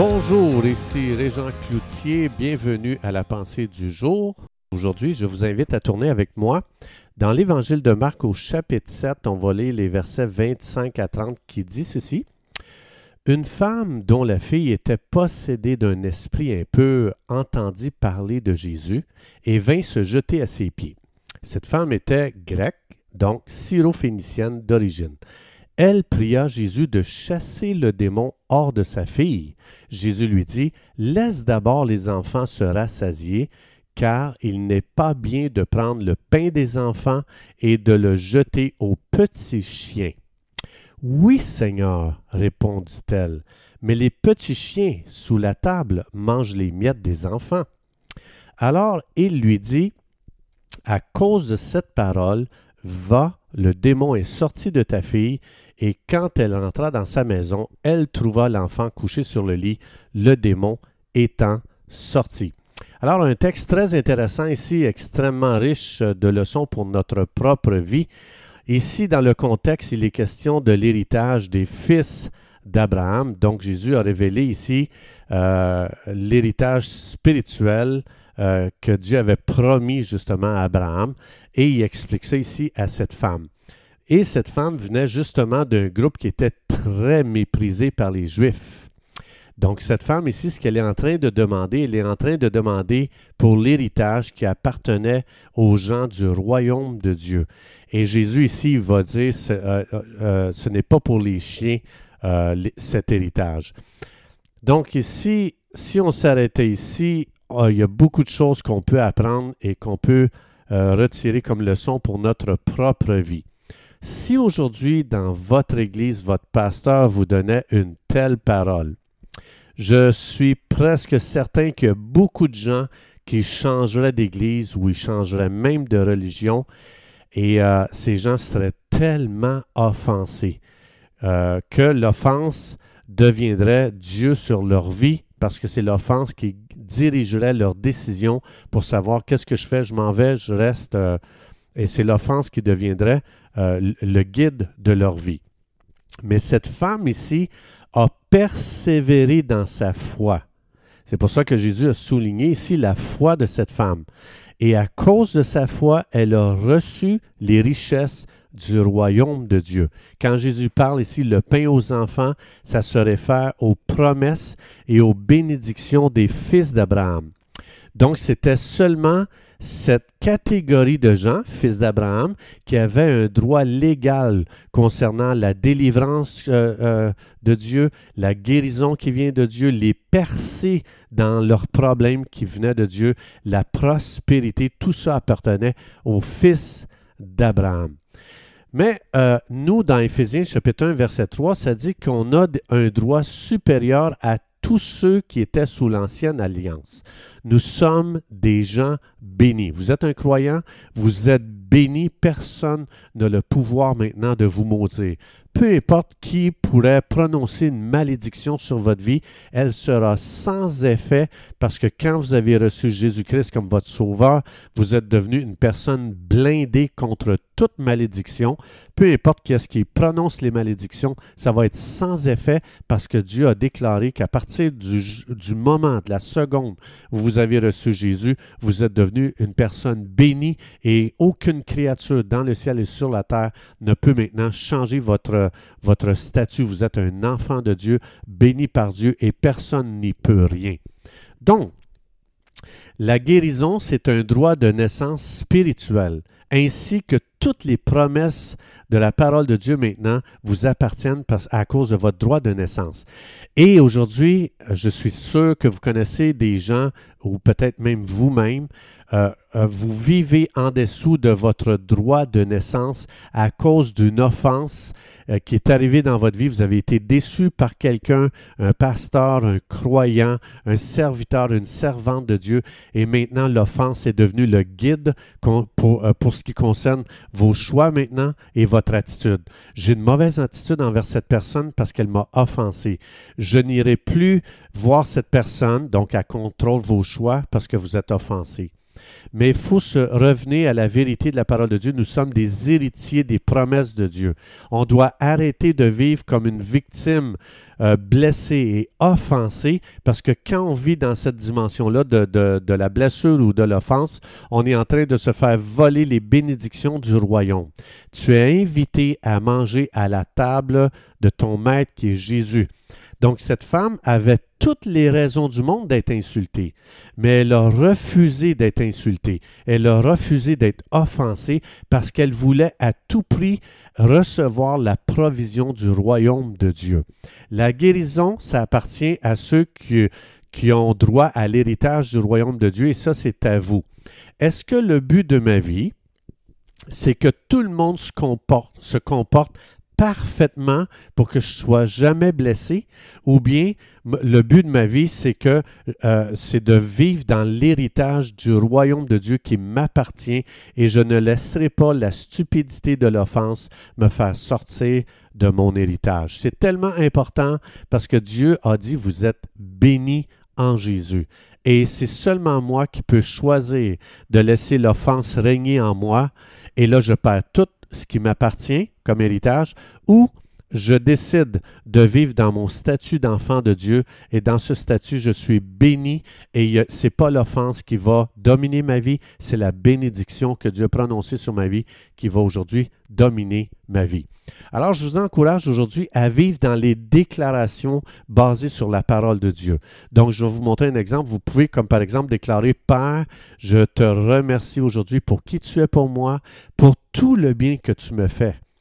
Bonjour, ici Régent Cloutier, bienvenue à la pensée du jour. Aujourd'hui, je vous invite à tourner avec moi dans l'Évangile de Marc au chapitre 7, on va lire les versets 25 à 30 qui dit ceci. Une femme dont la fille était possédée d'un esprit un peu entendit parler de Jésus et vint se jeter à ses pieds. Cette femme était grecque, donc syrophénicienne d'origine. Elle pria Jésus de chasser le démon hors de sa fille. Jésus lui dit, Laisse d'abord les enfants se rassasier, car il n'est pas bien de prendre le pain des enfants et de le jeter aux petits chiens. Oui, Seigneur, répondit-elle, mais les petits chiens sous la table mangent les miettes des enfants. Alors il lui dit, À cause de cette parole, va, le démon est sorti de ta fille, et quand elle entra dans sa maison, elle trouva l'enfant couché sur le lit, le démon étant sorti. Alors, un texte très intéressant ici, extrêmement riche de leçons pour notre propre vie. Ici, dans le contexte, il est question de l'héritage des fils d'Abraham. Donc, Jésus a révélé ici euh, l'héritage spirituel euh, que Dieu avait promis justement à Abraham. Et il explique ça ici à cette femme. Et cette femme venait justement d'un groupe qui était très méprisé par les Juifs. Donc cette femme ici, ce qu'elle est en train de demander, elle est en train de demander pour l'héritage qui appartenait aux gens du royaume de Dieu. Et Jésus ici va dire, ce, euh, euh, n'est pas pour les chiens cet héritage. Donc ici, si on s'arrêtait ici, il y a beaucoup de choses qu'on peut apprendre et qu'on peut retirer comme leçon pour notre propre vie. Si aujourd'hui, dans votre Église, votre pasteur vous donnait une telle parole, je suis presque certain a beaucoup de gens qui changeraient d'Église ou ils changeraient même de religion et euh, ces gens seraient tellement offensés euh, que l'offense deviendrait Dieu sur leur vie parce que c'est l'offense qui dirigerait leur décision pour savoir qu'est-ce que je fais, je m'en vais, je reste. Euh, et c'est l'offense qui deviendrait euh, le guide de leur vie. Mais cette femme ici a persévéré dans sa foi. C'est pour ça que Jésus a souligné ici la foi de cette femme. Et à cause de sa foi, elle a reçu les richesses du royaume de Dieu. Quand Jésus parle ici le pain aux enfants, ça se réfère aux promesses et aux bénédictions des fils d'Abraham. Donc c'était seulement cette catégorie de gens, fils d'Abraham, qui avaient un droit légal concernant la délivrance euh, euh, de Dieu, la guérison qui vient de Dieu, les percées dans leurs problèmes qui venaient de Dieu, la prospérité, tout ça appartenait aux fils d'Abraham. Mais euh, nous, dans Éphésiens chapitre 1, verset 3, ça dit qu'on a un droit supérieur à tous ceux qui étaient sous l'ancienne alliance. Nous sommes des gens bénis. Vous êtes un croyant, vous êtes béni, personne n'a le pouvoir maintenant de vous maudire. Peu importe qui pourrait prononcer une malédiction sur votre vie, elle sera sans effet parce que quand vous avez reçu Jésus-Christ comme votre sauveur, vous êtes devenu une personne blindée contre toute malédiction. Peu importe qui est-ce qui prononce les malédictions, ça va être sans effet parce que Dieu a déclaré qu'à partir du, moment, de la seconde où vous avez reçu Jésus, vous êtes devenu une personne bénie et aucune créature dans le ciel et sur la terre ne peut maintenant changer votre, votre statut. Vous êtes un enfant de Dieu, béni par Dieu et personne n'y peut rien. Donc, la guérison, c'est un droit de naissance spirituel ainsi que toutes les promesses de la parole de Dieu maintenant vous appartiennent à cause de votre droit de naissance. Et aujourd'hui, je suis sûr que vous connaissez des gens, ou peut-être même vous-même, euh, euh, vous vivez en dessous de votre droit de naissance à cause d'une offense euh, qui est arrivée dans votre vie. Vous avez été déçu par quelqu'un, un pasteur, un croyant, un serviteur, une servante de Dieu, et maintenant l'offense est devenue le guide pour, pour ce qui concerne vos choix maintenant et votre attitude. J'ai une mauvaise attitude envers cette personne parce qu'elle m'a offensé. Je n'irai plus voir cette personne, donc elle contrôle vos choix parce que vous êtes offensé. Mais il faut revenir à la vérité de la parole de Dieu. Nous sommes des héritiers des promesses de Dieu. On doit arrêter de vivre comme une victime euh, blessée et offensée, parce que quand on vit dans cette dimension-là de la blessure ou de l'offense, on est en train de se faire voler les bénédictions du royaume. Tu es invité à manger à la table de ton maître qui est Jésus. Donc cette femme avait toutes les raisons du monde d'être insultée, mais elle a refusé d'être insultée, elle a refusé d'être offensée parce qu'elle voulait à tout prix recevoir la provision du royaume de Dieu. La guérison, ça appartient à ceux qui, ont droit à l'héritage du royaume de Dieu, et ça, c'est à vous. Est-ce que le but de ma vie, c'est que tout le monde se comporte parfaitement pour que je sois jamais blessé, ou bien le but de ma vie, c'est que euh, c'est de vivre dans l'héritage du royaume de Dieu qui m'appartient et je ne laisserai pas la stupidité de l'offense me faire sortir de mon héritage. C'est tellement important parce que Dieu a dit, vous êtes bénis en Jésus. Et c'est seulement moi qui peux choisir de laisser l'offense régner en moi. Et là, je perds toute ce qui m'appartient comme héritage, ou je décide de vivre dans mon statut d'enfant de Dieu et dans ce statut, je suis béni et ce n'est pas l'offense qui va dominer ma vie, c'est la bénédiction que Dieu a prononcée sur ma vie qui va aujourd'hui dominer ma vie. Alors, je vous encourage aujourd'hui à vivre dans les déclarations basées sur la parole de Dieu. Donc, je vais vous montrer un exemple. Vous pouvez, comme par exemple, déclarer, Père, je te remercie aujourd'hui pour qui tu es pour moi, pour tout le bien que tu me fais.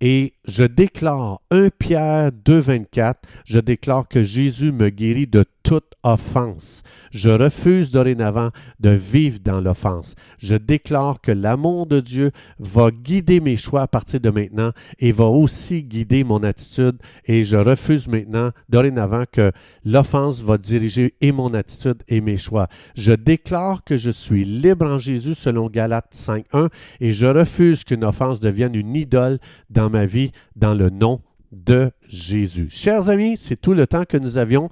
Et je déclare 1 Pierre 2,24, je déclare que Jésus me guérit de toute offense. Je refuse dorénavant de vivre dans l'offense. Je déclare que l'amour de Dieu va guider mes choix à partir de maintenant et va aussi guider mon attitude. Et je refuse maintenant, dorénavant, que l'offense va diriger et mon attitude et mes choix. Je déclare que je suis libre en Jésus selon Galates 5.1 et je refuse qu'une offense devienne une idole ma vie dans le nom de Jésus. Chers amis, c'est tout le temps que nous avions.